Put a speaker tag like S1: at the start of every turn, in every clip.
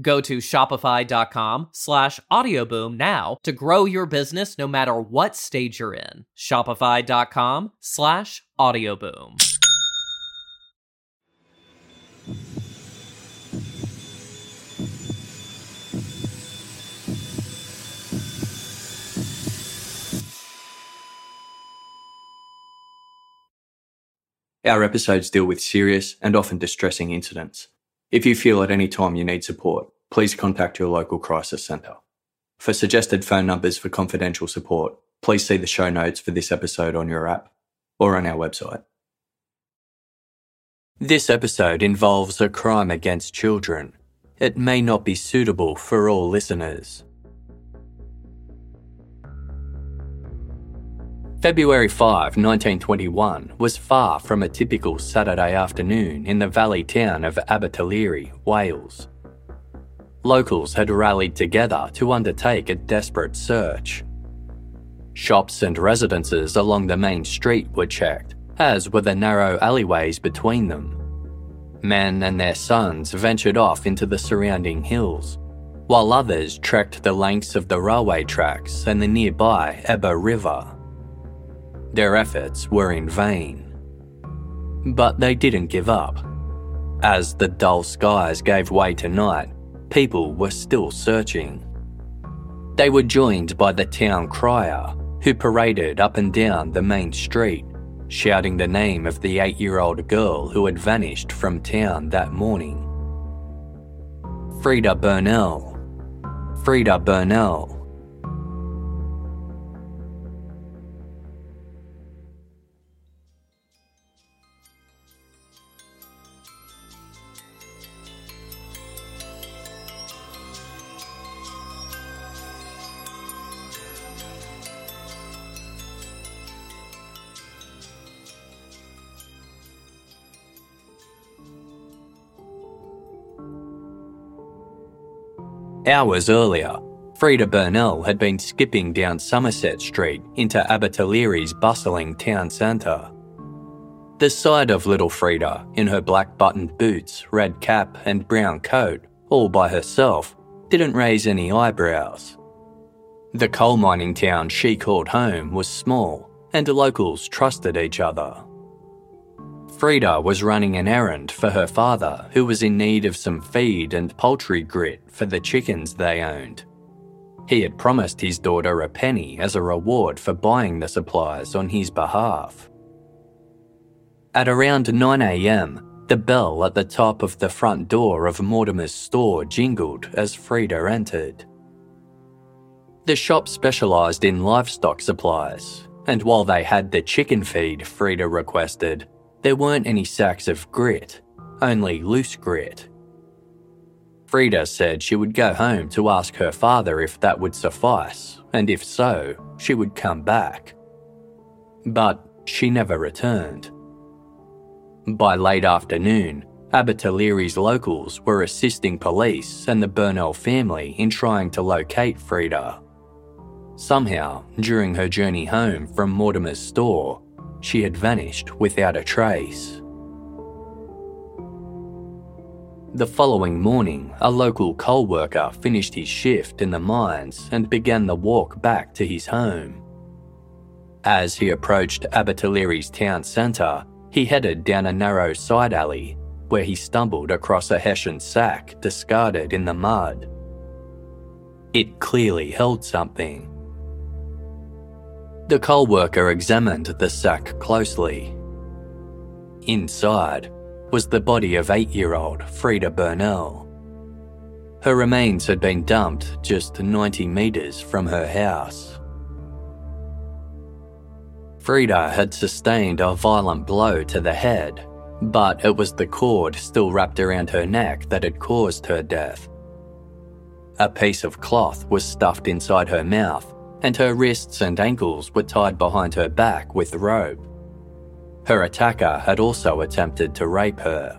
S1: Go to shopify.com slash audioboom now to grow your business no matter what stage you're in. Shopify.com slash audioboom.
S2: Our episodes deal with serious and often distressing incidents. If you feel at any time you need support, please contact your local crisis centre. For suggested phone numbers for confidential support, please see the show notes for this episode on your app or on our website. This episode involves a crime against children. It may not be suitable for all listeners. February 5, 1921 was far from a typical Saturday afternoon in the valley town of Abertillery, Wales. Locals had rallied together to undertake a desperate search. Shops and residences along the main street were checked, as were the narrow alleyways between them. Men and their sons ventured off into the surrounding hills, while others trekked the lengths of the railway tracks and the nearby Ebbw River. Their efforts were in vain. But they didn't give up. As the dull skies gave way to night, people were still searching. They were joined by the town crier, who paraded up and down the main street, shouting the name of the eight year old girl who had vanished from town that morning. Freda Burnell. Freda Burnell. Hours earlier, Freda Burnell had been skipping down Somerset Street into Abertillery's bustling town centre. The sight of little Freda in her black buttoned boots, red cap, and brown coat, all by herself, didn't raise any eyebrows. The coal mining town she called home was small, and locals trusted each other. Freda was running an errand for her father, who was in need of some feed and poultry grit for the chickens they owned. He had promised his daughter a penny as a reward for buying the supplies on his behalf. At around 9am, the bell at the top of the front door of Mortimer's store jingled as Freda entered. The shop specialised in livestock supplies, and while they had the chicken feed Freda requested, there weren't any sacks of grit, only loose grit. Freda said she would go home to ask her father if that would suffice, and if so, she would come back. But she never returned. By late afternoon, Abertillery's locals were assisting police and the Burnell family in trying to locate Freda. Somehow, during her journey home from Mortimer's store, she had vanished without a trace. The following morning, a local coal worker finished his shift in the mines and began the walk back to his home. As he approached Abertillery's town centre, he headed down a narrow side alley where he stumbled across a Hessian sack discarded in the mud. It clearly held something. The coal worker examined the sack closely. Inside was the body of eight year old Freda Burnell. Her remains had been dumped just 90 metres from her house. Freda had sustained a violent blow to the head, but it was the cord still wrapped around her neck that had caused her death. A piece of cloth was stuffed inside her mouth, and her wrists and ankles were tied behind her back with rope. Her attacker had also attempted to rape her.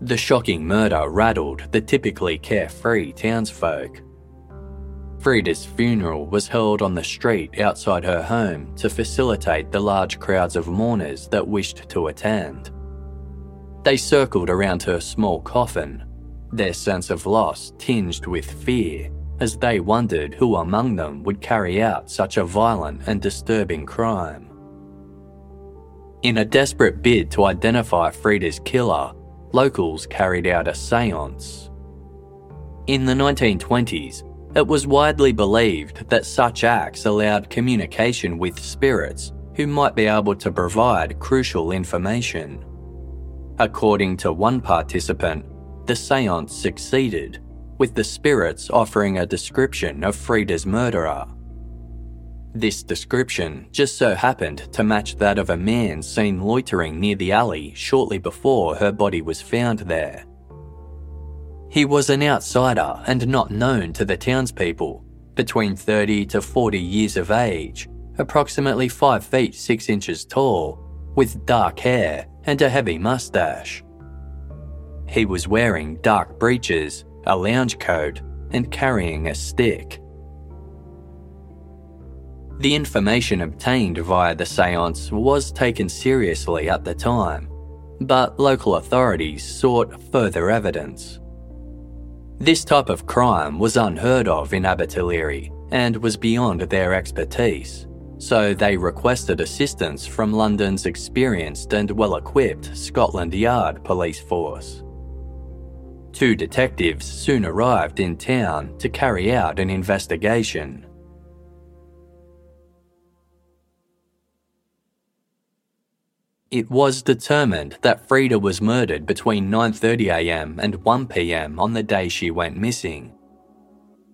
S2: The shocking murder rattled the typically carefree townsfolk. Freda's funeral was held on the street outside her home to facilitate the large crowds of mourners that wished to attend. They circled around her small coffin, their sense of loss tinged with fear as they wondered who among them would carry out such a violent and disturbing crime. In a desperate bid to identify Freda's killer, locals carried out a seance. In the 1920s, it was widely believed that such acts allowed communication with spirits who might be able to provide crucial information. According to one participant, the seance succeeded, with the spirits offering a description of Freda's murderer. This description just so happened to match that of a man seen loitering near the alley shortly before her body was found there. He was an outsider and not known to the townspeople, between 30 to 40 years of age, approximately 5 feet 6 inches tall, with dark hair and a heavy mustache. He was wearing dark breeches, a lounge coat, and carrying a stick. The information obtained via the seance was taken seriously at the time, but local authorities sought further evidence. This type of crime was unheard of in Abertillery and was beyond their expertise, so they requested assistance from London's experienced and well equipped Scotland Yard police force. Two detectives soon arrived in town to carry out an investigation. It was determined that Freda was murdered between 9:30am and 1pm on the day she went missing.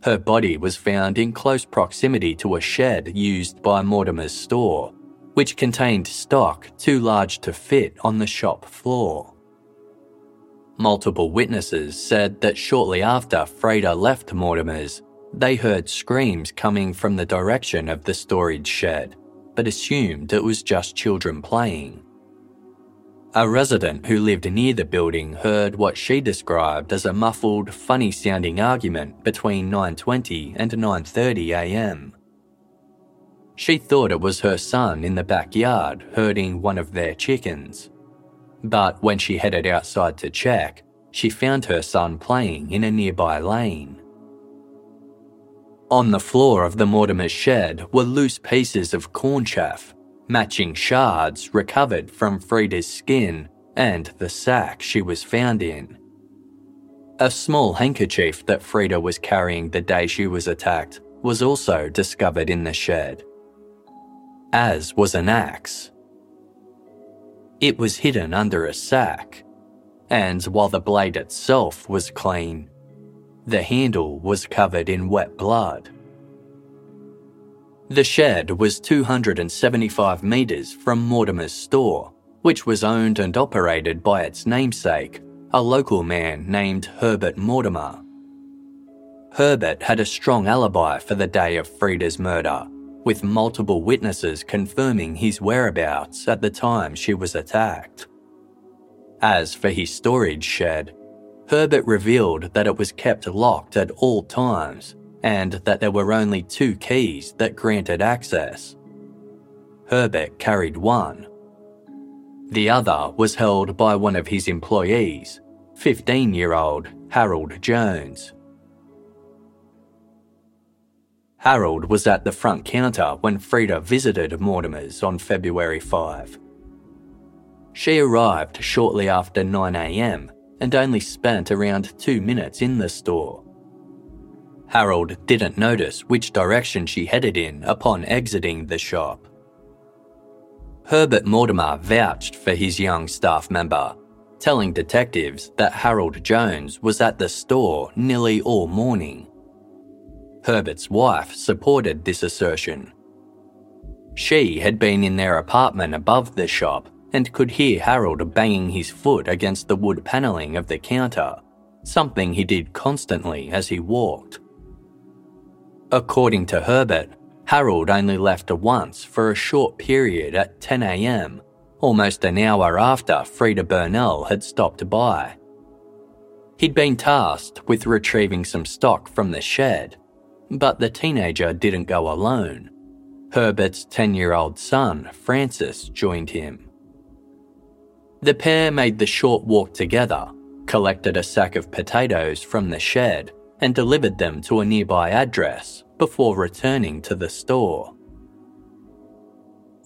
S2: Her body was found in close proximity to a shed used by Mortimer's store, which contained stock too large to fit on the shop floor. Multiple witnesses said that shortly after Freda left Mortimer's, they heard screams coming from the direction of the storage shed, but assumed it was just children playing. A resident who lived near the building heard what she described as a muffled, funny-sounding argument between 9:20 and 9:30 a.m. She thought it was her son in the backyard herding one of their chickens. But when she headed outside to check, she found her son playing in a nearby lane. On the floor of the Mortimer shed were loose pieces of corn chaff matching shards recovered from Freda's skin and the sack she was found in. A small handkerchief that Freda was carrying the day she was attacked was also discovered in the shed, as was an axe. It was hidden under a sack, and while the blade itself was clean, the handle was covered in wet blood. The shed was 275 metres from Mortimer's store, which was owned and operated by its namesake, a local man named Herbert Mortimer. Herbert had a strong alibi for the day of Freda's murder, with multiple witnesses confirming his whereabouts at the time she was attacked. As for his storage shed, Herbert revealed that it was kept locked at all times and that there were only two keys that granted access. Herbert carried one. The other was held by one of his employees, 15 year old Harold Jones. Harold was at the front counter when Freda visited Mortimer's on February 5. She arrived shortly after 9am and only spent around two minutes in the store. Harold didn't notice which direction she headed in upon exiting the shop. Herbert Mortimer vouched for his young staff member, telling detectives that Harold Jones was at the store nearly all morning Herbert's wife supported this assertion. She had been in their apartment above the shop and could hear Harold banging his foot against the wood panelling of the counter, something he did constantly as he walked. According to Herbert, Harold only left once for a short period at 10 am, almost an hour after Freda Burnell had stopped by. He'd been tasked with retrieving some stock from the shed but the teenager didn't go alone. Herbert's 10 year old son, Francis, joined him. The pair made the short walk together, collected a sack of potatoes from the shed, and delivered them to a nearby address before returning to the store.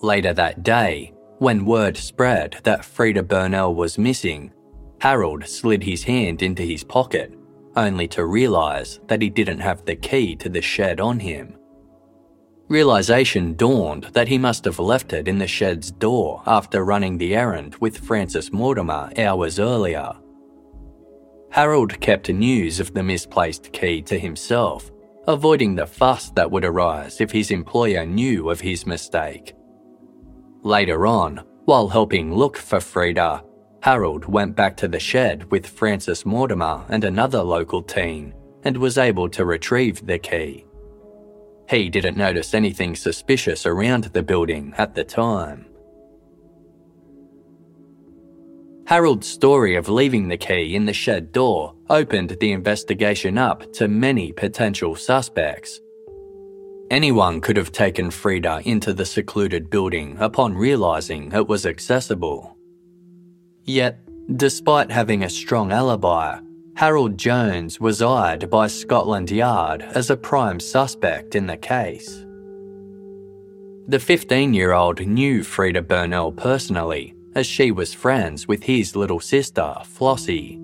S2: Later that day, when word spread that Freda Burnell was missing, Harold slid his hand into his pocket only to realise that he didn't have the key to the shed on him. Realization dawned that he must have left it in the shed's door after running the errand with Francis Mortimer hours earlier. Harold kept news of the misplaced key to himself, avoiding the fuss that would arise if his employer knew of his mistake. Later on, while helping look for Freda, Harold went back to the shed with Francis Mortimer and another local teen and was able to retrieve the key. He didn't notice anything suspicious around the building at the time. Harold's story of leaving the key in the shed door opened the investigation up to many potential suspects. Anyone could have taken Freda into the secluded building upon realizing it was accessible. Yet, despite having a strong alibi, Harold Jones was eyed by Scotland Yard as a prime suspect in the case. The 15 year old knew Freda Burnell personally, as she was friends with his little sister, Flossie.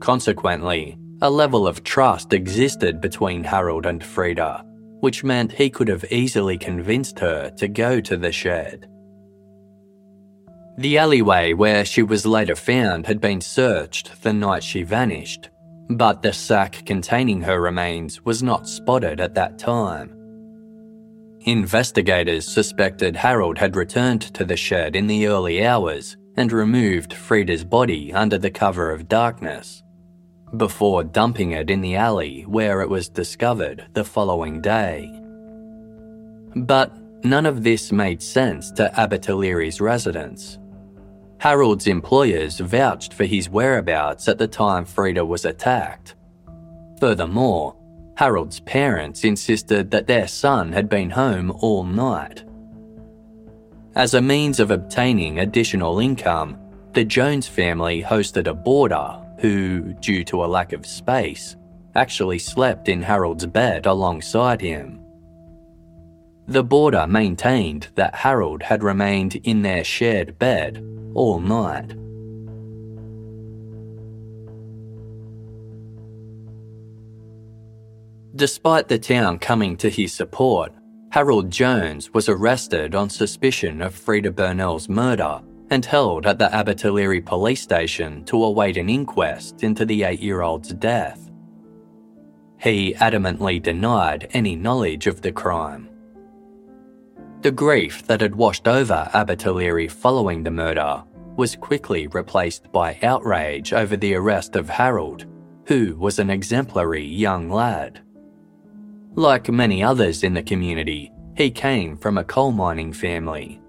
S2: Consequently, a level of trust existed between Harold and Freda, which meant he could have easily convinced her to go to the shed. The alleyway where she was later found had been searched the night she vanished, but the sack containing her remains was not spotted at that time. Investigators suspected Harold had returned to the shed in the early hours and removed Freda's body under the cover of darkness, before dumping it in the alley where it was discovered the following day. But none of this made sense to Abertillery's residents Harold's employers vouched for his whereabouts at the time Freda was attacked. Furthermore, Harold's parents insisted that their son had been home all night. As a means of obtaining additional income, the Jones family hosted a boarder who, due to a lack of space, actually slept in Harold's bed alongside him. The boarder maintained that Harold had remained in their shared bed all night. Despite the town coming to his support, Harold Jones was arrested on suspicion of Freda Burnell's murder and held at the Abertillery police station to await an inquest into the eight year old's death. He adamantly denied any knowledge of the crime. The grief that had washed over Abertillery following the murder was quickly replaced by outrage over the arrest of Harold, who was an exemplary young lad. Like many others in the community, he came from a coal mining family.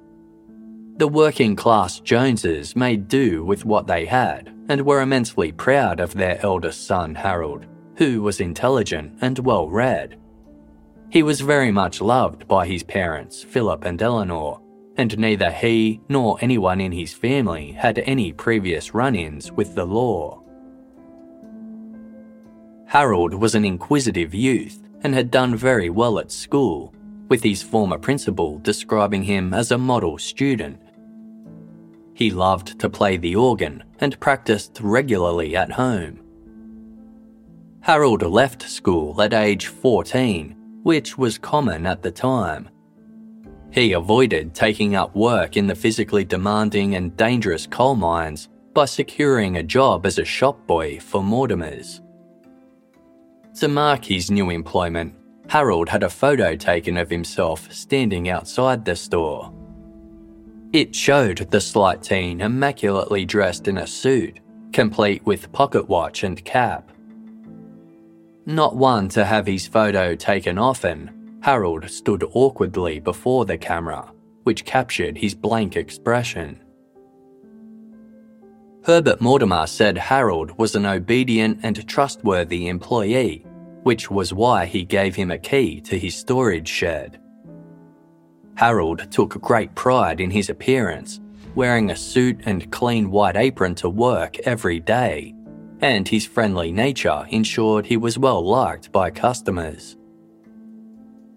S2: The working class Joneses made do with what they had and were immensely proud of their eldest son, Harold, who was intelligent and well read he was very much loved by his parents, Philip and Eleanor, and neither he nor anyone in his family had any previous run ins with the law. Harold was an inquisitive youth and had done very well at school, with his former principal describing him as a model student. He loved to play the organ and practiced regularly at home. Harold left school at age 14, which was common at the time. He avoided taking up work in the physically demanding and dangerous coal mines by securing a job as a shop boy for Mortimer's. To mark his new employment, Harold had a photo taken of himself standing outside the store. It showed the slight teen immaculately dressed in a suit, complete with pocket watch and cap. Not one to have his photo taken often, Harold stood awkwardly before the camera, which captured his blank expression. Herbert Mortimer said Harold was an obedient and trustworthy employee, which was why he gave him a key to his storage shed. Harold took great pride in his appearance, wearing a suit and clean white apron to work every day, and his friendly nature ensured he was well liked by customers.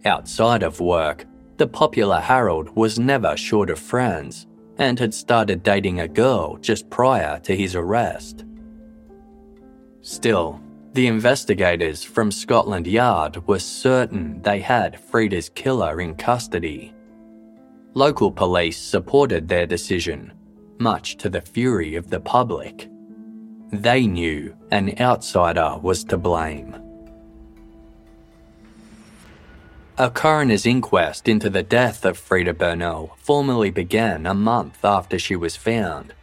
S2: Outside of work, the popular Harold was never short of friends, and had started dating a girl just prior to his arrest. Still, the investigators from Scotland Yard were certain they had Freda's killer in custody. Local police supported their decision, much to the fury of the public. They knew an outsider was to blame. A coroner's inquest into the death of Freda Burnell formally began a month after she was found.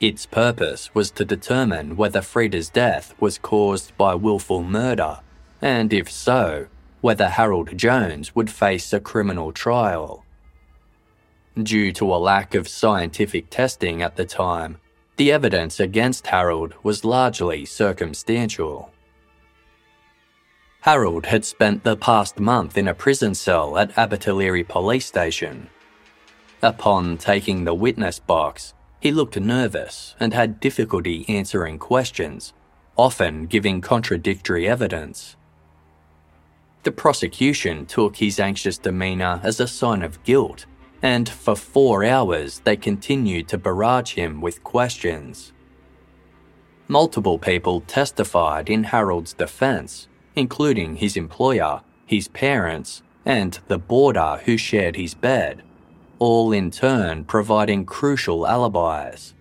S2: Its purpose was to determine whether Freda's death was caused by willful murder, and if so, whether Harold Jones would face a criminal trial. Due to a lack of scientific testing at the time, the evidence against Harold was largely circumstantial. Harold had spent the past month in a prison cell at Abertillery Police Station. Upon taking the witness box, he looked nervous and had difficulty answering questions, often giving contradictory evidence. The prosecution took his anxious demeanour as a sign of guilt, and for four hours they continued to barrage him with questions. Multiple people testified in Harold's defence, including his employer, his parents, and the boarder who shared his bed, all in turn providing crucial alibis.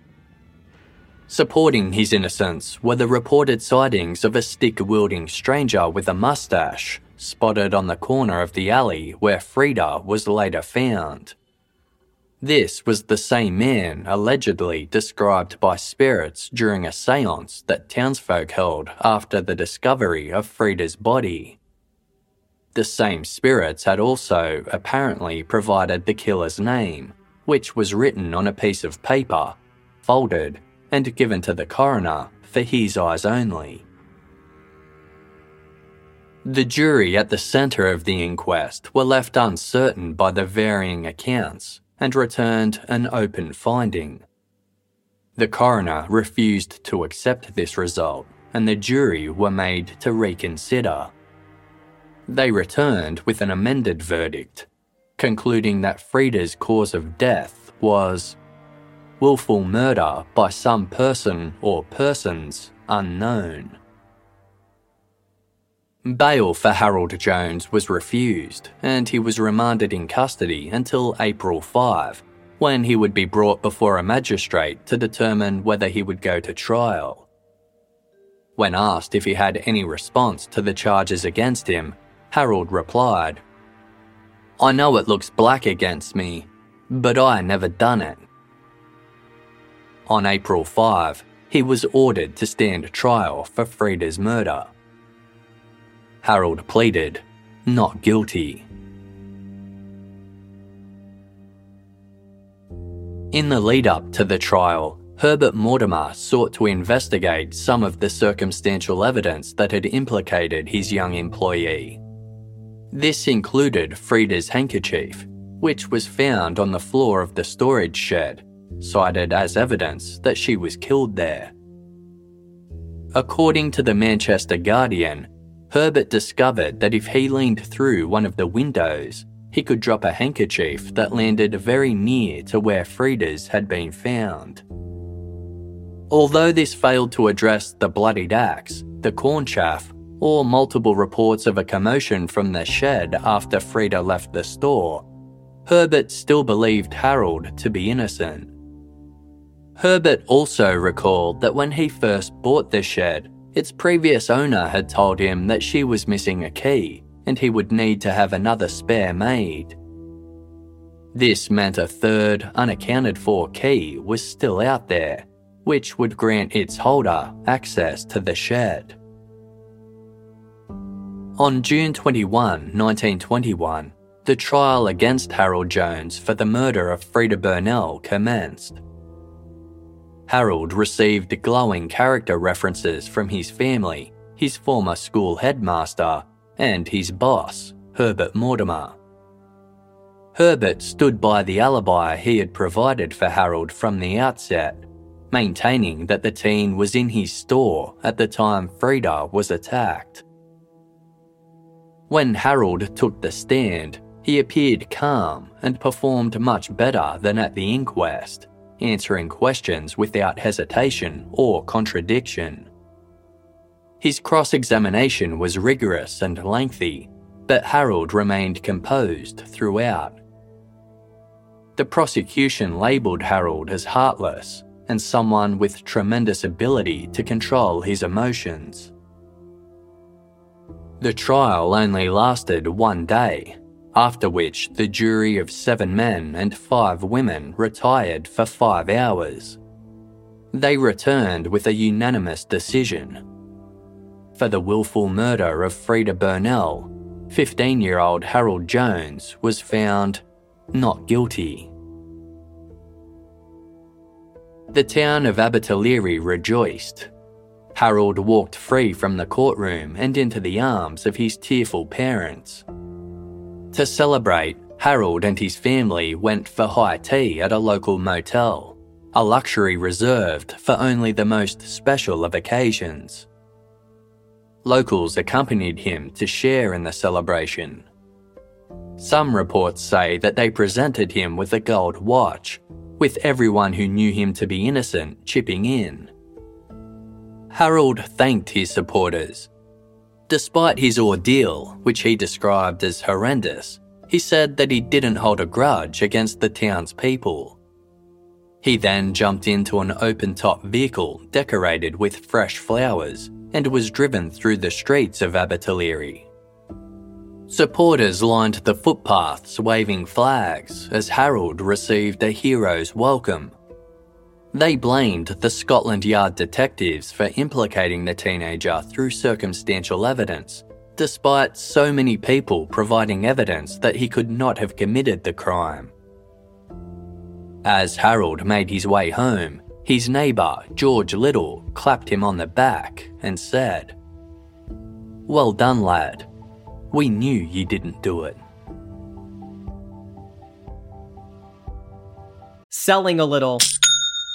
S2: Supporting his innocence were the reported sightings of a stick wielding stranger with a mustache spotted on the corner of the alley where Freda was later found. This was the same man allegedly described by spirits during a seance that townsfolk held after the discovery of Freda's body. The same spirits had also apparently provided the killer's name, which was written on a piece of paper, folded, and given to the coroner for his eyes only. The jury at the centre of the inquest were left uncertain by the varying accounts and returned an open finding. The coroner refused to accept this result, and the jury were made to reconsider. They returned with an amended verdict, concluding that Freda's cause of death was willful murder by some person or persons unknown. Bail for Harold Jones was refused, and he was remanded in custody until April 5, when he would be brought before a magistrate to determine whether he would go to trial. When asked if he had any response to the charges against him, Harold replied, I know it looks black against me, but I never done it. On April 5, he was ordered to stand trial for Freda's murder. Harold pleaded not guilty. In the lead up to the trial, Herbert Mortimer sought to investigate some of the circumstantial evidence that had implicated his young employee. This included Freda's handkerchief, which was found on the floor of the storage shed, cited as evidence that she was killed there. According to the Manchester Guardian, Herbert discovered that if he leaned through one of the windows, he could drop a handkerchief that landed very near to where Freda's had been found. Although this failed to address the bloodied axe, the corn chaff, or multiple reports of a commotion from the shed after Freda left the store, Herbert still believed Harold to be innocent. Herbert also recalled that when he first bought the shed, its previous owner had told him that she was missing a key and he would need to have another spare made. This meant a third, unaccounted for key was still out there, which would grant its holder access to the shed. On June 21, 1921, the trial against Harold Jones for the murder of Freda Burnell commenced. Harold received glowing character references from his family, his former school headmaster, and his boss, Herbert Mortimer. Herbert stood by the alibi he had provided for Harold from the outset, maintaining that the teen was in his store at the time Freda was attacked. When Harold took the stand, he appeared calm and performed much better than at the inquest answering questions without hesitation or contradiction. His cross examination was rigorous and lengthy, but Harold remained composed throughout. The prosecution labelled Harold as heartless and someone with tremendous ability to control his emotions. The trial only lasted one day, after which the jury of seven men and five women retired for five hours. They returned with a unanimous decision. For the willful murder of Freda Burnell, 15 year old Harold Jones was found not guilty. The town of Abertillery rejoiced. Harold walked free from the courtroom and into the arms of his tearful parents. To celebrate, Harold and his family went for high tea at a local motel, a luxury reserved for only the most special of occasions. Locals accompanied him to share in the celebration. Some reports say that they presented him with a gold watch, with everyone who knew him to be innocent chipping in. Harold thanked his supporters Despite his ordeal, which he described as horrendous, he said that he didn't hold a grudge against the town's people. He then jumped into an open top vehicle decorated with fresh flowers and was driven through the streets of Abertillery. Supporters lined the footpaths waving flags as Harold received a hero's welcome they blamed the Scotland Yard detectives for implicating the teenager through circumstantial evidence, despite so many people providing evidence that he could not have committed the crime. As Harold made his way home, his neighbour, George Little, clapped him on the back and said, Well done, lad. We knew you didn't do it.
S1: Selling a little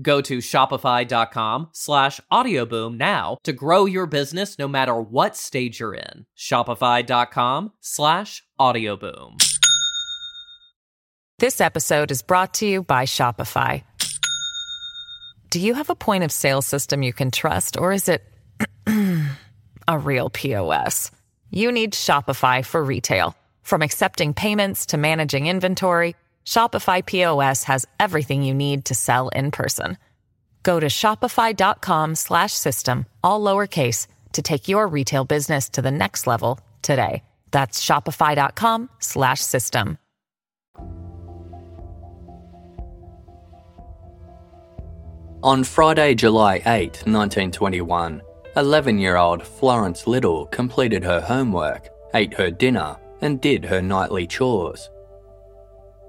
S1: Go to shopify.com slash audioboom now to grow your business no matter what stage you're in. Shopify.com slash audioboom.
S3: This episode is brought to you by Shopify. Do you have a point of sale system you can trust, or is it a real POS? You need Shopify for retail. From accepting payments to managing inventory, Shopify POS has everything you need to sell in person. Go to shopify.com/system all lowercase to take your retail business to the next level today. That's shopify.com/system.
S2: On Friday, July 8, 1921, 11 year old Florence Little completed her homework, ate her dinner, and did her nightly chores.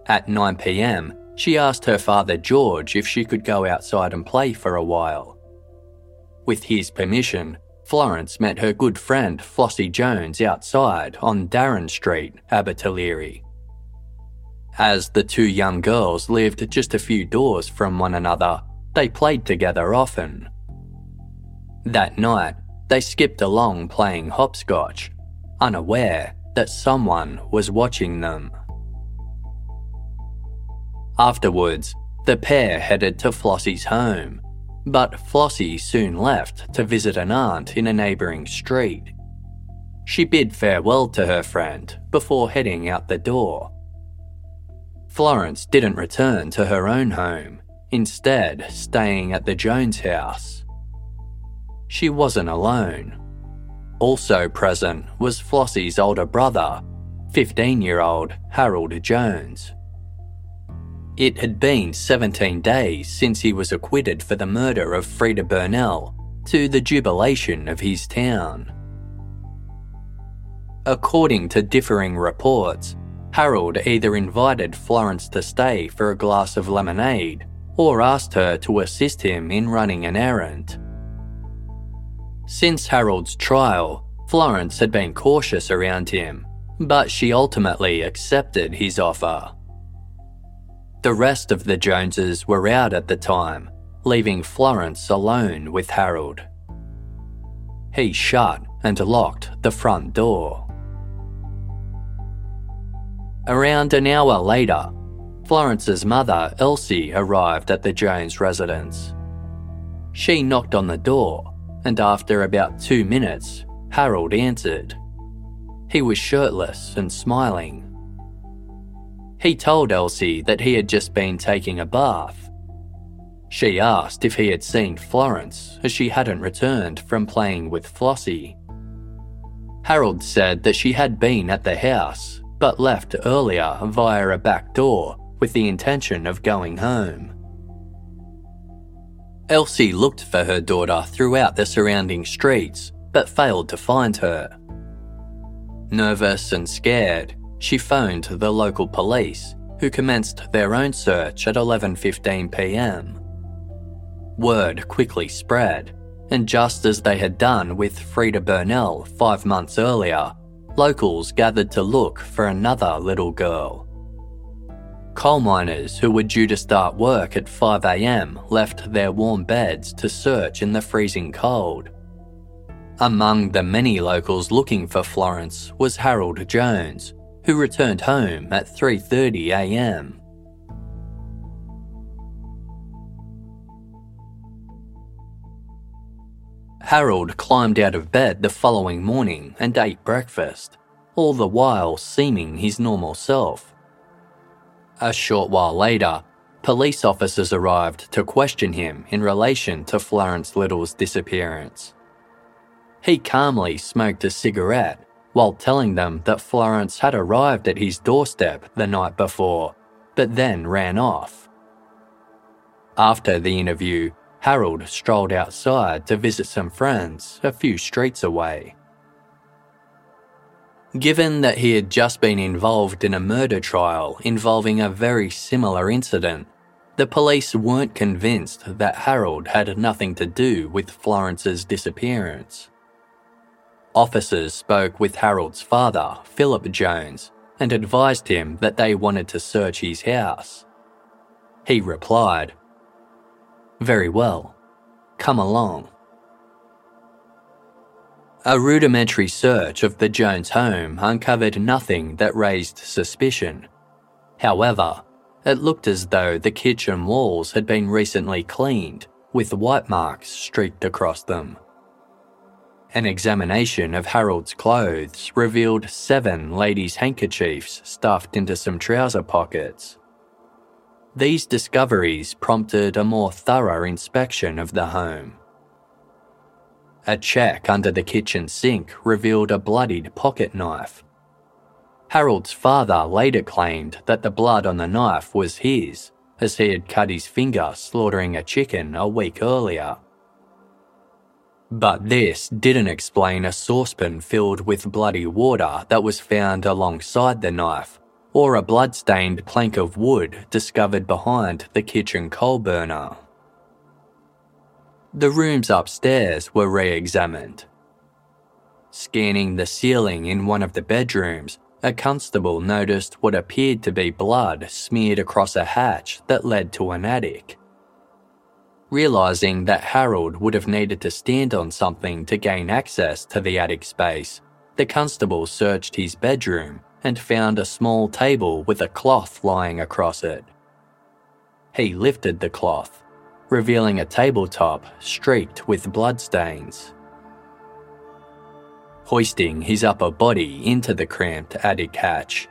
S2: At 9 pm, she asked her father George if she could go outside and play for a while. With his permission, Florence met her good friend Flossie Jones outside on Darren Street, Abertillery. As the two young girls lived just a few doors from one another, they played together often. That night, they skipped along playing hopscotch, unaware that someone was watching them. Afterwards, the pair headed to Flossie's home, but Flossie soon left to visit an aunt in a neighbouring street. She bid farewell to her friend before heading out the door. Florence didn't return to her own home, instead, staying at the Jones house. She wasn't alone. Also present was Flossie's older brother, 15 year old Harold Jones. It had been 17 days since he was acquitted for the murder of Freda Burnell, to the jubilation of his town. According to differing reports, Harold either invited Florence to stay for a glass of lemonade or asked her to assist him in running an errand. Since Harold's trial, Florence had been cautious around him, but she ultimately accepted his offer. The rest of the Joneses were out at the time, leaving Florence alone with Harold. He shut and locked the front door. Around an hour later, Florence's mother, Elsie, arrived at the Jones residence. She knocked on the door, and after about two minutes, Harold answered. He was shirtless and smiling. He told Elsie that he had just been taking a bath. She asked if he had seen Florence, as she hadn't returned from playing with Flossie. Harold said that she had been at the house, but left earlier via a back door with the intention of going home. Elsie looked for her daughter throughout the surrounding streets, but failed to find her. Nervous and scared, she phoned the local police, who commenced their own search at 11:15 p.m. Word quickly spread, and just as they had done with Freda Burnell 5 months earlier, locals gathered to look for another little girl. Coal miners who were due to start work at 5am left their warm beds to search in the freezing cold. Among the many locals looking for Florence was Harold Jones, who returned home at 3:30 a.m. Harold climbed out of bed the following morning and ate breakfast, all the while seeming his normal self. A short while later, police officers arrived to question him in relation to Florence Little's disappearance. He calmly smoked a cigarette while telling them that Florence had arrived at his doorstep the night before, but then ran off. After the interview, Harold strolled outside to visit some friends a few streets away. Given that he had just been involved in a murder trial involving a very similar incident, the police weren't convinced that Harold had nothing to do with Florence's disappearance. Officers spoke with Harold's father, Philip Jones, and advised him that they wanted to search his house. He replied, Very well, come along. A rudimentary search of the Jones home uncovered nothing that raised suspicion. However, it looked as though the kitchen walls had been recently cleaned, with white marks streaked across them. An examination of Harold's clothes revealed seven ladies' handkerchiefs stuffed into some trouser pockets. These discoveries prompted a more thorough inspection of the home. A check under the kitchen sink revealed a bloodied pocket knife. Harold's father later claimed that the blood on the knife was his, as he had cut his finger slaughtering a chicken a week earlier. But this didn't explain a saucepan filled with bloody water that was found alongside the knife, or a blood-stained plank of wood discovered behind the kitchen coal burner. The rooms upstairs were re examined. Scanning the ceiling in one of the bedrooms, a constable noticed what appeared to be blood smeared across a hatch that led to an attic. Realising that Harold would have needed to stand on something to gain access to the attic space, the constable searched his bedroom and found a small table with a cloth lying across it. He lifted the cloth, revealing a tabletop streaked with bloodstains. Hoisting his upper body into the cramped attic hatch,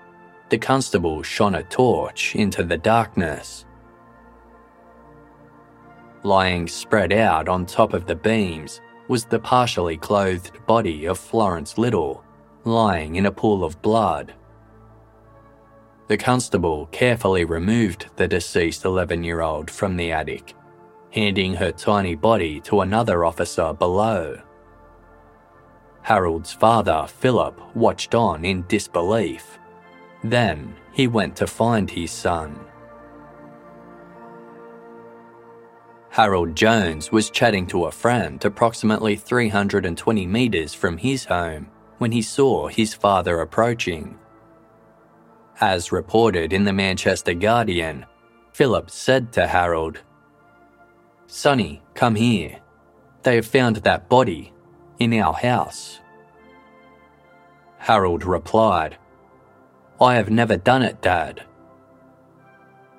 S2: the constable shone a torch into the darkness. Lying spread out on top of the beams was the partially clothed body of Florence Little, lying in a pool of blood. The constable carefully removed the deceased 11 year old from the attic, handing her tiny body to another officer below. Harold's father, Philip, watched on in disbelief. Then he went to find his son. Harold Jones was chatting to a friend approximately 320 metres from his home when he saw his father approaching. As reported in the Manchester Guardian, Philip said to Harold, Sonny, come here. They have found that body in our house. Harold replied, I have never done it, Dad.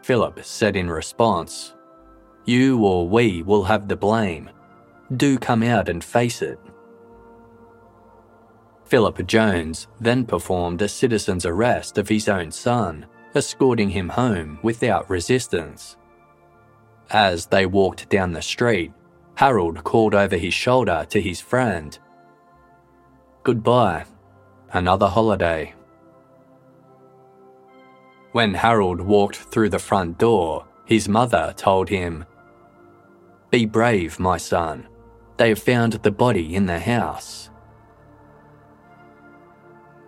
S2: Philip said in response, you or we will have the blame. Do come out and face it. Philip Jones then performed a citizen's arrest of his own son, escorting him home without resistance. As they walked down the street, Harold called over his shoulder to his friend Goodbye, another holiday. When Harold walked through the front door, his mother told him be brave, my son. They have found the body in the house.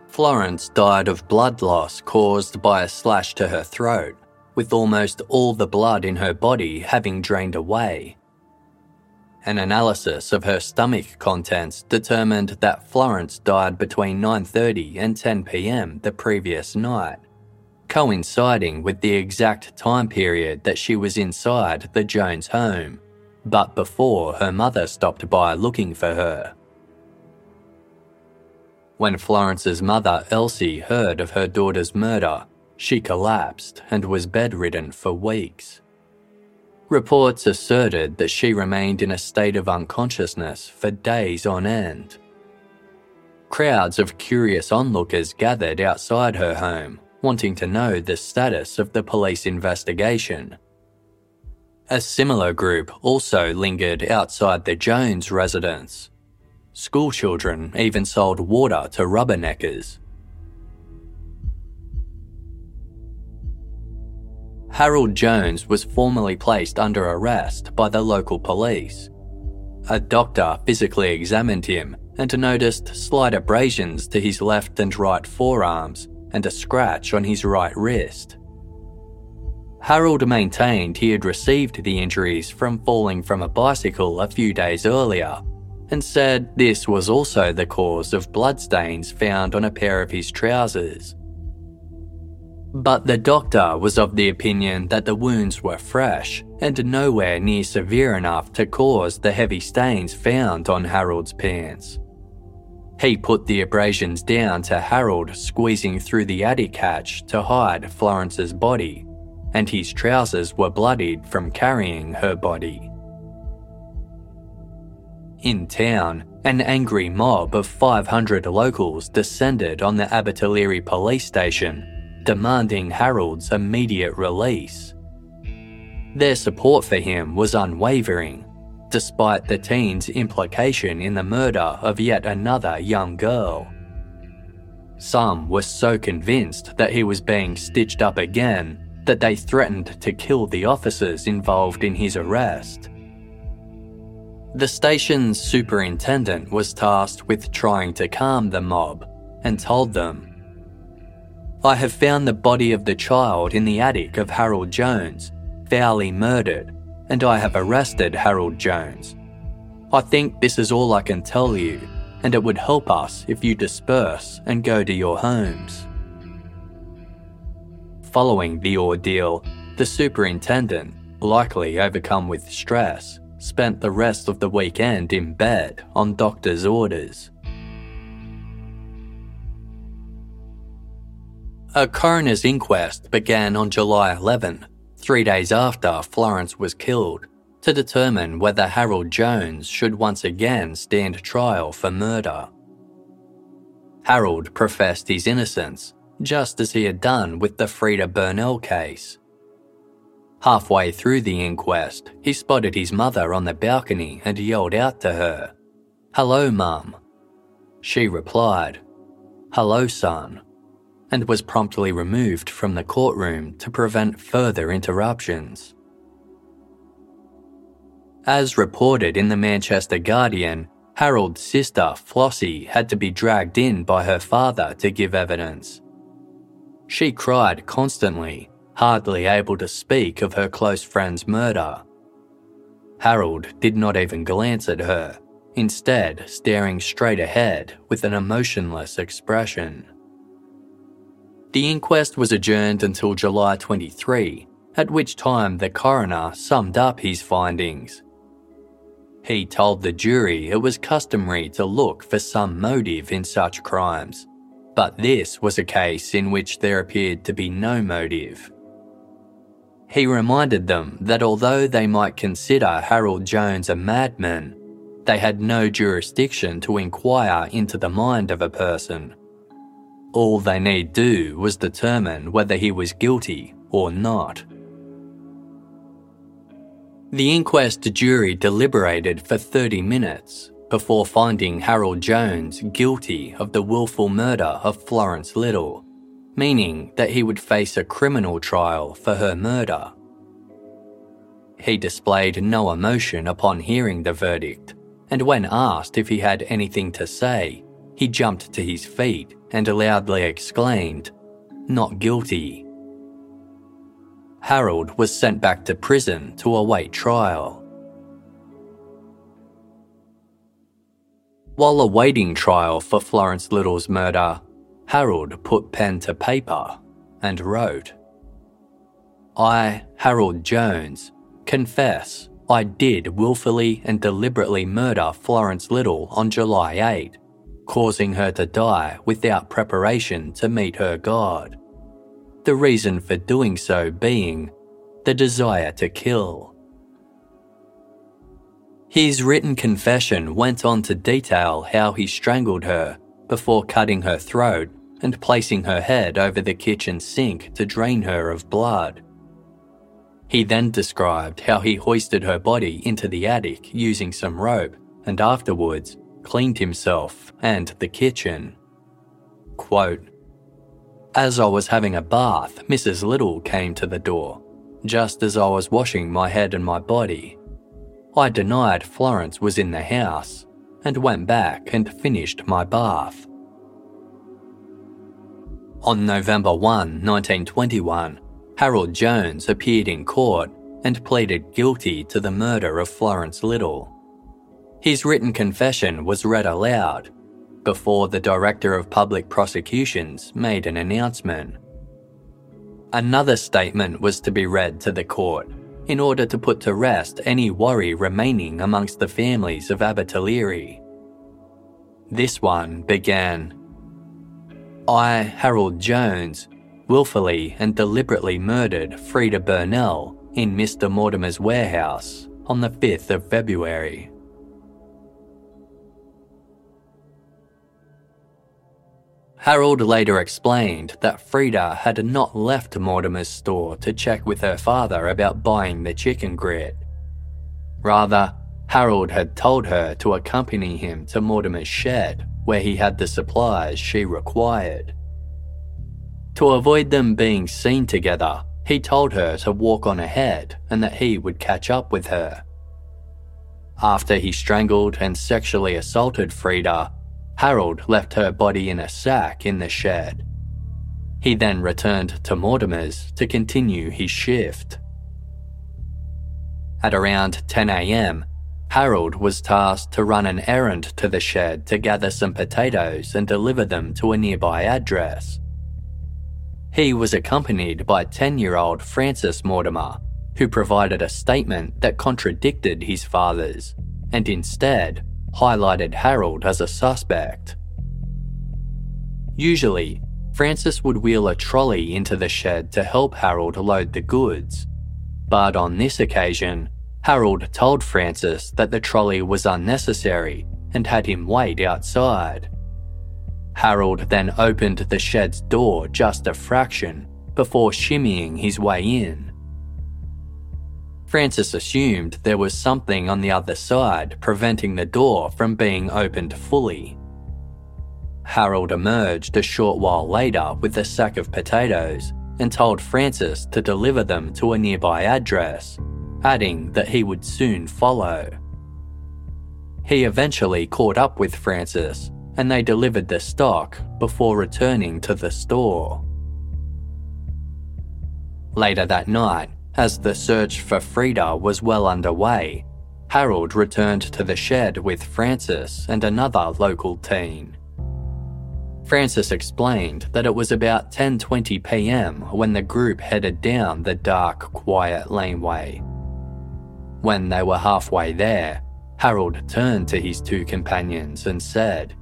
S2: Florence died of blood loss caused by a slash to her throat, with almost all the blood in her body having drained away. An analysis of her stomach contents determined that Florence died between 9:30 and 10 p.m. the previous night, coinciding with the exact time period that she was inside the Jones home but before her mother stopped by looking for her. When Florence's mother, Elsie, heard of her daughter's murder, she collapsed and was bedridden for weeks. Reports asserted that she remained in a state of unconsciousness for days on end. Crowds of curious onlookers gathered outside her home, wanting to know the status of the police investigation a similar group also lingered outside the Jones residence. Schoolchildren even sold water to rubberneckers. Harold Jones was formally placed under arrest by the local police. A doctor physically examined him and noticed slight abrasions to his left and right forearms and a scratch on his right wrist. Harold maintained he had received the injuries from falling from a bicycle a few days earlier and said this was also the cause of bloodstains found on a pair of his trousers. But the doctor was of the opinion that the wounds were fresh and nowhere near severe enough to cause the heavy stains found on Harold's pants. He put the abrasions down to Harold squeezing through the attic hatch to hide Florence's body, and his trousers were bloodied from carrying her body. In town, an angry mob of 500 locals descended on the Abertillery police station, demanding Harold's immediate release. Their support for him was unwavering, despite the teen's implication in the murder of yet another young girl. Some were so convinced that he was being stitched up again that they threatened to kill the officers involved in his arrest. The station's superintendent was tasked with trying to calm the mob and told them, I have found the body of the child in the attic of Harold Jones, foully murdered, and I have arrested Harold Jones. I think this is all I can tell you, and it would help us if you disperse and go to your homes. Following the ordeal, the superintendent, likely overcome with stress, spent the rest of the weekend in bed on doctor's orders. A coroner's inquest began on July 11, three days after Florence was killed, to determine whether Harold Jones should once again stand trial for murder. Harold professed his innocence, just as he had done with the Freda Burnell case. Halfway through the inquest, he spotted his mother on the balcony and yelled out to her, Hello, Mum. She replied, Hello, son, and was promptly removed from the courtroom to prevent further interruptions. As reported in the Manchester Guardian, Harold's sister, Flossie, had to be dragged in by her father to give evidence. She cried constantly hardly able to speak of her close friend's murder. Harold did not even glance at her, instead, staring straight ahead with an emotionless expression. The inquest was adjourned until July 23, at which time the coroner summed up his findings. He told the jury it was customary to look for some motive in such crimes, but this was a case in which there appeared to be no motive. He reminded them that although they might consider Harold Jones a madman, they had no jurisdiction to inquire into the mind of a person. All they need do was determine whether he was guilty or not. The inquest jury deliberated for 30 minutes before finding Harold Jones guilty of the willful murder of Florence Little meaning that he would face a criminal trial for her murder. He displayed no emotion upon hearing the verdict, and when asked if he had anything to say, he jumped to his feet and loudly exclaimed, Not guilty. Harold was sent back to prison to await trial. While awaiting trial for Florence Little's murder, Harold put pen to paper and wrote I, Harold Jones, confess I did wilfully and deliberately murder Florence Little on July 8, causing her to die without preparation to meet her God. The reason for doing so being the desire to kill. His written confession went on to detail how he strangled her before cutting her throat and placing her head over the kitchen sink to drain her of blood. He then described how he hoisted her body into the attic using some rope and afterwards cleaned himself and the kitchen. Quote, As I was having a bath, Mrs. Little came to the door. just as I was washing my head and my body. I denied Florence was in the house and went back and finished my bath. On November 1, 1921, Harold Jones appeared in court and pleaded guilty to the murder of Florence Little. His written confession was read aloud before the Director of Public Prosecutions made an announcement. Another statement was to be read to the court in order to put to rest any worry remaining amongst the families of Abertillery. This one began I, Harold Jones, wilfully and deliberately murdered Freda Burnell in Mr. Mortimer's warehouse on the 5th of February. Harold later explained that Freda had not left Mortimer's store to check with her father about buying the chicken grit. Rather, Harold had told her to accompany him to Mortimer's shed where he had the supplies she required. To avoid them being seen together, he told her to walk on ahead and that he would catch up with her. After he strangled and sexually assaulted Freda, Harold left her body in a sack in the shed. He then returned to Mortimer's to continue his shift. At around 10 am, Harold was tasked to run an errand to the shed to gather some potatoes and deliver them to a nearby address. He was accompanied by 10 year old Francis Mortimer, who provided a statement that contradicted his father's and instead highlighted Harold as a suspect. Usually, Francis would wheel a trolley into the shed to help Harold load the goods. But on this occasion, Harold told Francis that the trolley was unnecessary and had him wait outside. Harold then opened the shed's door just a fraction before shimmying his way in. Francis assumed there was something on the other side preventing the door from being opened fully. Harold emerged a short while later with a sack of potatoes and told Francis to deliver them to a nearby address, adding that he would soon follow. He eventually caught up with Francis and they delivered the stock before returning to the store. Later that night, as the search for Freda was well underway, Harold returned to the shed with Francis and another local teen. Francis explained that it was about 10:20 p.m. when the group headed down the dark, quiet laneway. When they were halfway there, Harold turned to his two companions and said,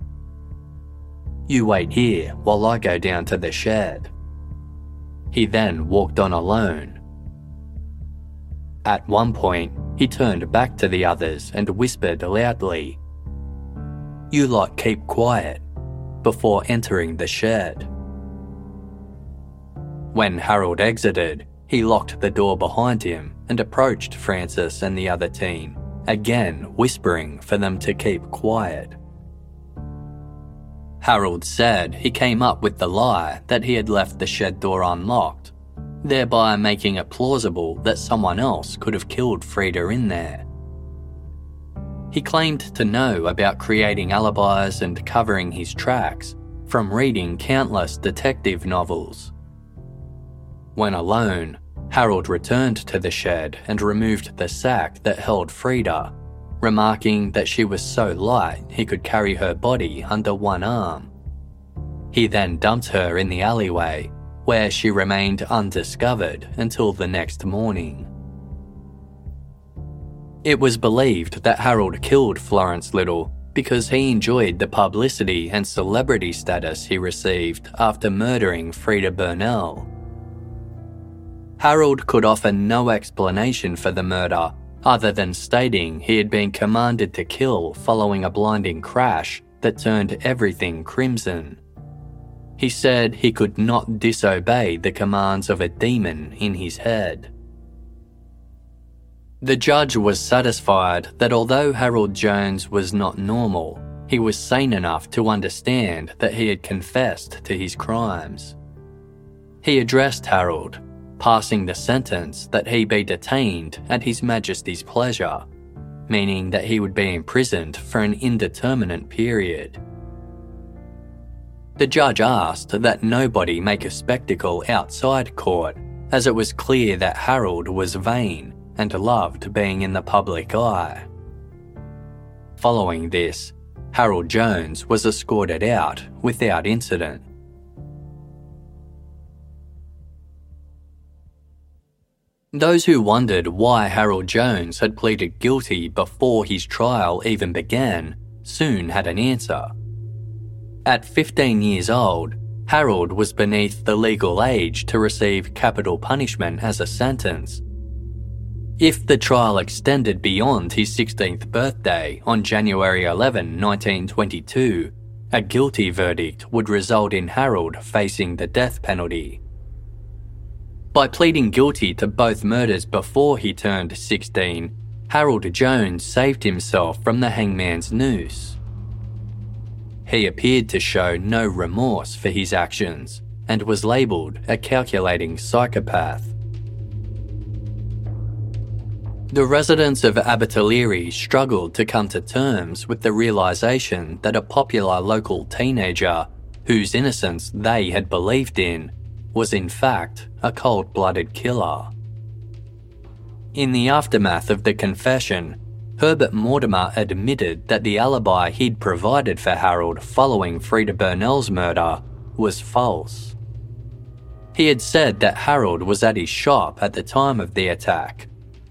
S2: You wait here while I go down to the shed. He then walked on alone at one point, he turned back to the others and whispered loudly, You lot keep quiet, before entering the shed. When Harold exited, he locked the door behind him and approached Francis and the other teen, again whispering for them to keep quiet. Harold said he came up with the lie that he had left the shed door unlocked thereby making it plausible that someone else could have killed Freda in there. He claimed to know about creating alibis and covering his tracks from reading countless detective novels. When alone, Harold returned to the shed and removed the sack that held Freda, remarking that she was so light he could carry her body under one arm. He then dumped her in the alleyway where she remained undiscovered until the next morning. It was believed that Harold killed Florence Little because he enjoyed the publicity and celebrity status he received after murdering Freda Burnell. Harold could offer no explanation for the murder other than stating he had been commanded to kill following a blinding crash that turned everything crimson. He said he could not disobey the commands of a demon in his head. The judge was satisfied that although Harold Jones was not normal, he was sane enough to understand that he had confessed to his crimes. He addressed Harold, passing the sentence that he be detained at His Majesty's pleasure, meaning that he would be imprisoned for an indeterminate period. The judge asked that nobody make a spectacle outside court, as it was clear that Harold was vain and loved being in the public eye. Following this, Harold Jones was escorted out without incident. Those who wondered why Harold Jones had pleaded guilty before his trial even began soon had an answer. At 15 years old, Harold was beneath the legal age to receive capital punishment as a sentence. If the trial extended beyond his 16th birthday on January 11, 1922, a guilty verdict would result in Harold facing the death penalty. By pleading guilty to both murders before he turned 16, Harold Jones saved himself from the hangman's noose. He appeared to show no remorse for his actions and was labelled a calculating psychopath. The residents of Abertillery struggled to come to terms with the realization that a popular local teenager, whose innocence they had believed in, was in fact a cold blooded killer. In the aftermath of the confession, Herbert Mortimer admitted that the alibi he'd provided for Harold following Freda Burnell's murder was false. He had said that Harold was at his shop at the time of the attack,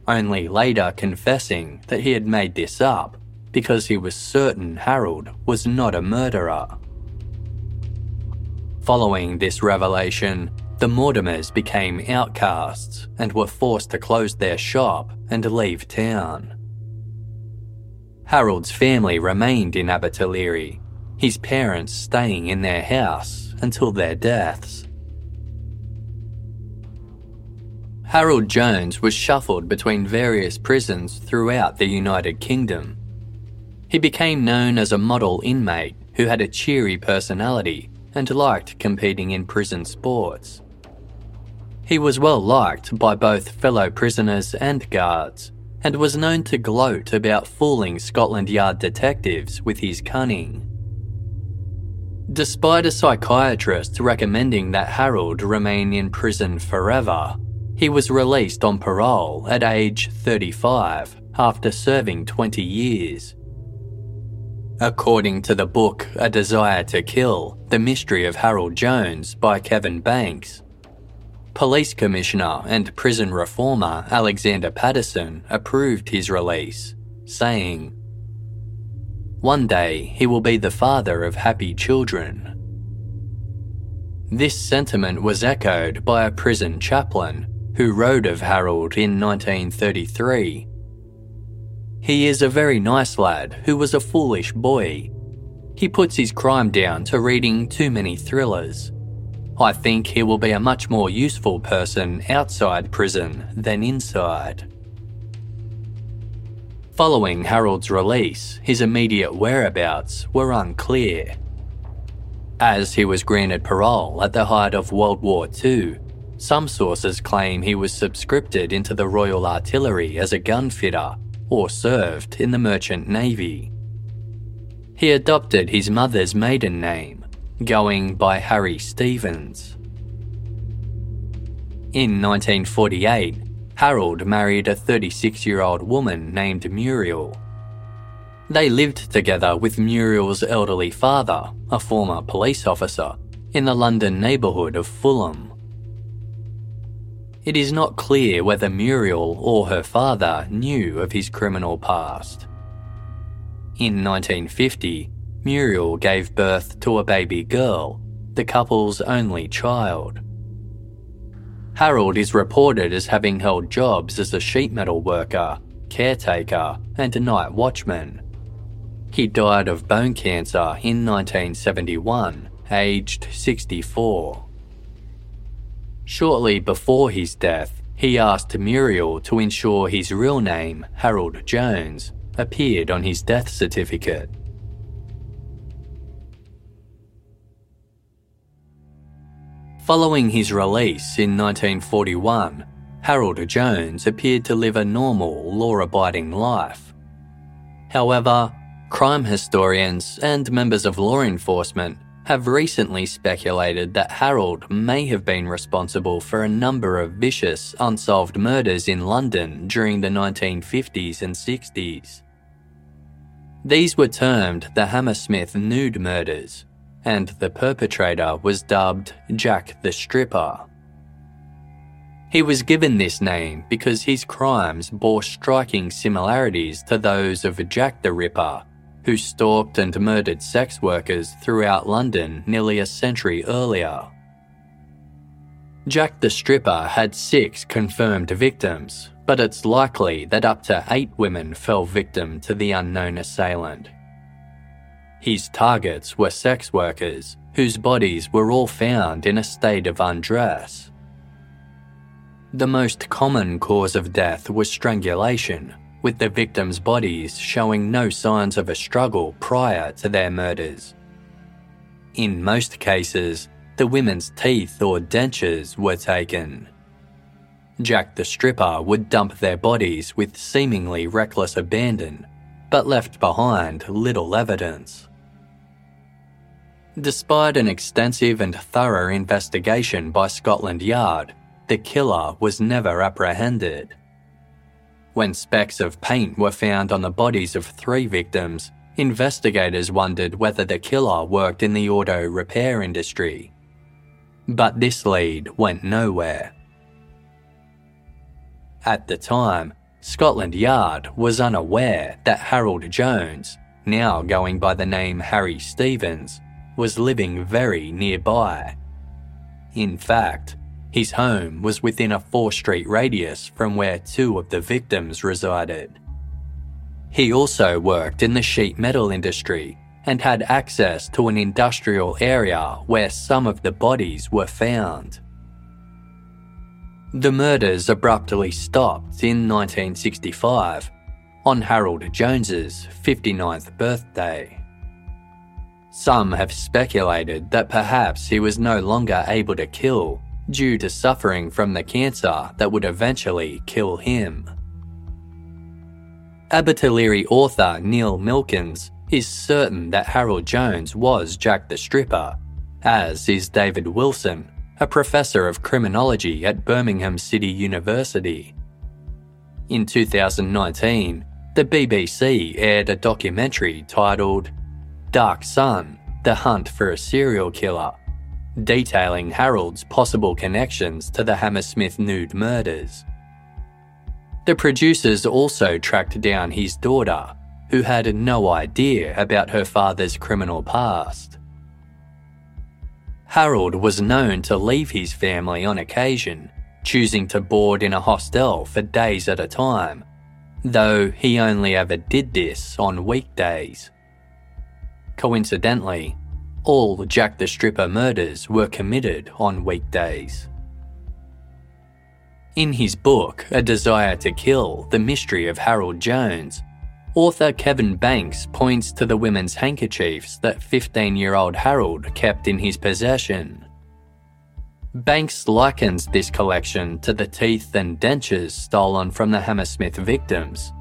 S2: only later confessing that he had made this up because he was certain Harold was not a murderer. Following this revelation, the Mortimers became outcasts and were forced to close their shop and leave town. Harold's family remained in Abertillery, his parents staying in their house until their deaths. Harold Jones was shuffled between various prisons throughout the United Kingdom. He became known as a model inmate who had a cheery personality and liked competing in prison sports. He was well liked by both fellow prisoners and guards, and was known to gloat about fooling Scotland Yard detectives with his cunning. Despite a psychiatrist recommending that Harold remain in prison forever, he was released on parole at age 35 after serving 20 years. According to the book A Desire to Kill The Mystery of Harold Jones by Kevin Banks, Police Commissioner and prison reformer Alexander Paterson approved his release, saying, One day he will be the father of happy children. This sentiment was echoed by a prison chaplain who wrote of Harold in 1933. He is a very nice lad who was a foolish boy. He puts his crime down to reading too many thrillers. I think he will be a much more useful person outside prison than inside. Following Harold's release, his immediate whereabouts were unclear. As he was granted parole at the height of World War II, some sources claim he was subscripted into the Royal Artillery as a gunfitter or served in the Merchant Navy. He adopted his mother's maiden name, going by Harry Stevens. In 1948, Harold married a 36 year old woman named Muriel. They lived together with Muriel's elderly father, a former police officer, in the London neighbourhood of Fulham. It is not clear whether Muriel or her father knew of his criminal past. In 1950, Muriel gave birth to a baby girl, the couple's only child. Harold is reported as having held jobs as a sheet metal worker, caretaker, and a night watchman. He died of bone cancer in 1971, aged 64. Shortly before his death, he asked Muriel to ensure his real name, Harold Jones, appeared on his death certificate. Following his release in 1941, Harold Jones appeared to live a normal, law abiding life. However, crime historians and members of law enforcement have recently speculated that Harold may have been responsible for a number of vicious, unsolved murders in London during the 1950s and 60s. These were termed the Hammersmith Nude Murders, and the perpetrator was dubbed Jack the Stripper. He was given this name because his crimes bore striking similarities to those of Jack the Ripper, who stalked and murdered sex workers throughout London nearly a century earlier. Jack the Stripper had six confirmed victims, but it's likely that up to eight women fell victim to the unknown assailant. His targets were sex workers, whose bodies were all found in a state of undress. The most common cause of death was strangulation, with the victims' bodies showing no signs of a struggle prior to their murders. In most cases, the women's teeth or dentures were taken. Jack the Stripper would dump their bodies with seemingly reckless abandon, but left behind little evidence. Despite an extensive and thorough investigation by Scotland Yard, the killer was never apprehended. When specks of paint were found on the bodies of three victims, investigators wondered whether the killer worked in the auto repair industry. But this lead went nowhere. At the time, Scotland Yard was unaware that Harold Jones, now going by the name Harry Stevens, was living very nearby. In fact, his home was within a four street radius from where two of the victims resided. He also worked in the sheet metal industry and had access to an industrial area where some of the bodies were found. The murders abruptly stopped in 1965 on Harold Jones's 59th birthday. Some have speculated that perhaps he was no longer able to kill due to suffering from the cancer that would eventually kill him. Abertillery author Neil Milkins is certain that Harold Jones was Jack the Stripper, as is David Wilson, a professor of criminology at Birmingham City University. In 2019, the BBC aired a documentary titled Dark Son The Hunt for a Serial Killer detailing Harold's possible connections to the Hammersmith nude murders. The producers also tracked down his daughter, who had no idea about her father's criminal past. Harold was known to leave his family on occasion, choosing to board in a hostel for days at a time, though he only ever did this on weekdays. Coincidentally, all Jack the Stripper murders were committed on weekdays. In his book, A Desire to Kill The Mystery of Harold Jones, author Kevin Banks points to the women's handkerchiefs that 15 year old Harold kept in his possession. Banks likens this collection to the teeth and dentures stolen from the Hammersmith victims.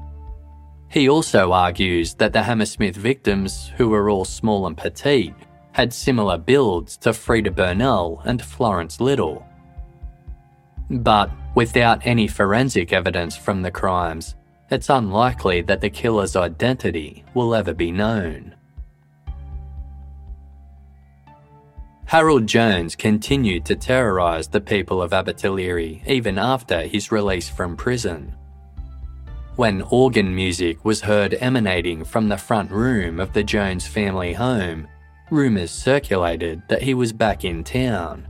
S2: He also argues that the Hammersmith victims, who were all small and petite, had similar builds to Freda Burnell and Florence Little. But without any forensic evidence from the crimes, it's unlikely that the killer's identity will ever be known. Harold Jones continued to terrorise the people of Abertillery even after his release from prison. When organ music was heard emanating from the front room of the Jones family home, rumours circulated that he was back in town.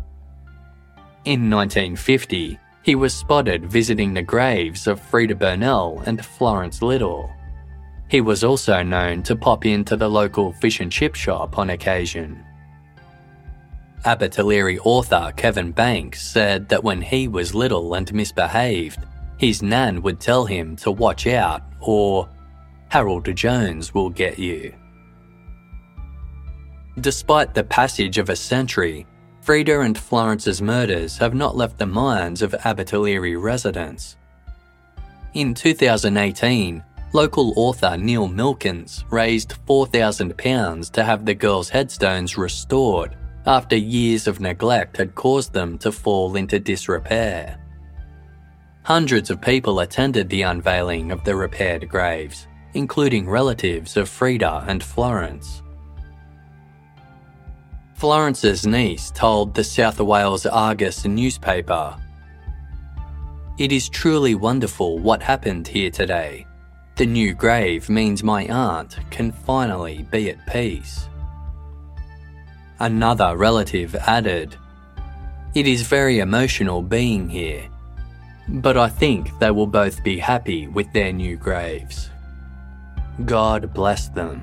S2: In 1950, he was spotted visiting the graves of Freda Burnell and Florence Little. He was also known to pop into the local fish and chip shop on occasion. Abertillery author Kevin Banks said that when he was little and misbehaved, his nan would tell him to watch out or Harold Jones will get you. Despite the passage of a century, Freda and Florence's murders have not left the minds of Abertillery residents. In 2018, local author Neil Milkins raised £4,000 to have the girls' headstones restored after years of neglect had caused them to fall into disrepair. Hundreds of people attended the unveiling of the repaired graves, including relatives of Freda and Florence. Florence's niece told the South Wales Argus newspaper It is truly wonderful what happened here today. The new grave means my aunt can finally be at peace. Another relative added, It is very emotional being here, but I think they will both be happy with their new graves. God bless them.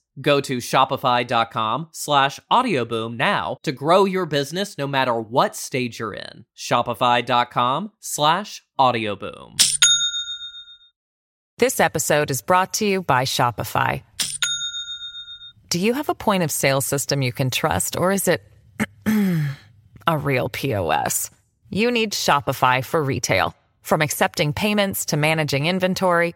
S1: Go to shopify.com slash audioboom now to grow your business no matter what stage you're in. Shopify.com slash audioboom.
S3: This episode is brought to you by Shopify. Do you have a point of sale system you can trust or is it a real POS? You need Shopify for retail. From accepting payments to managing inventory,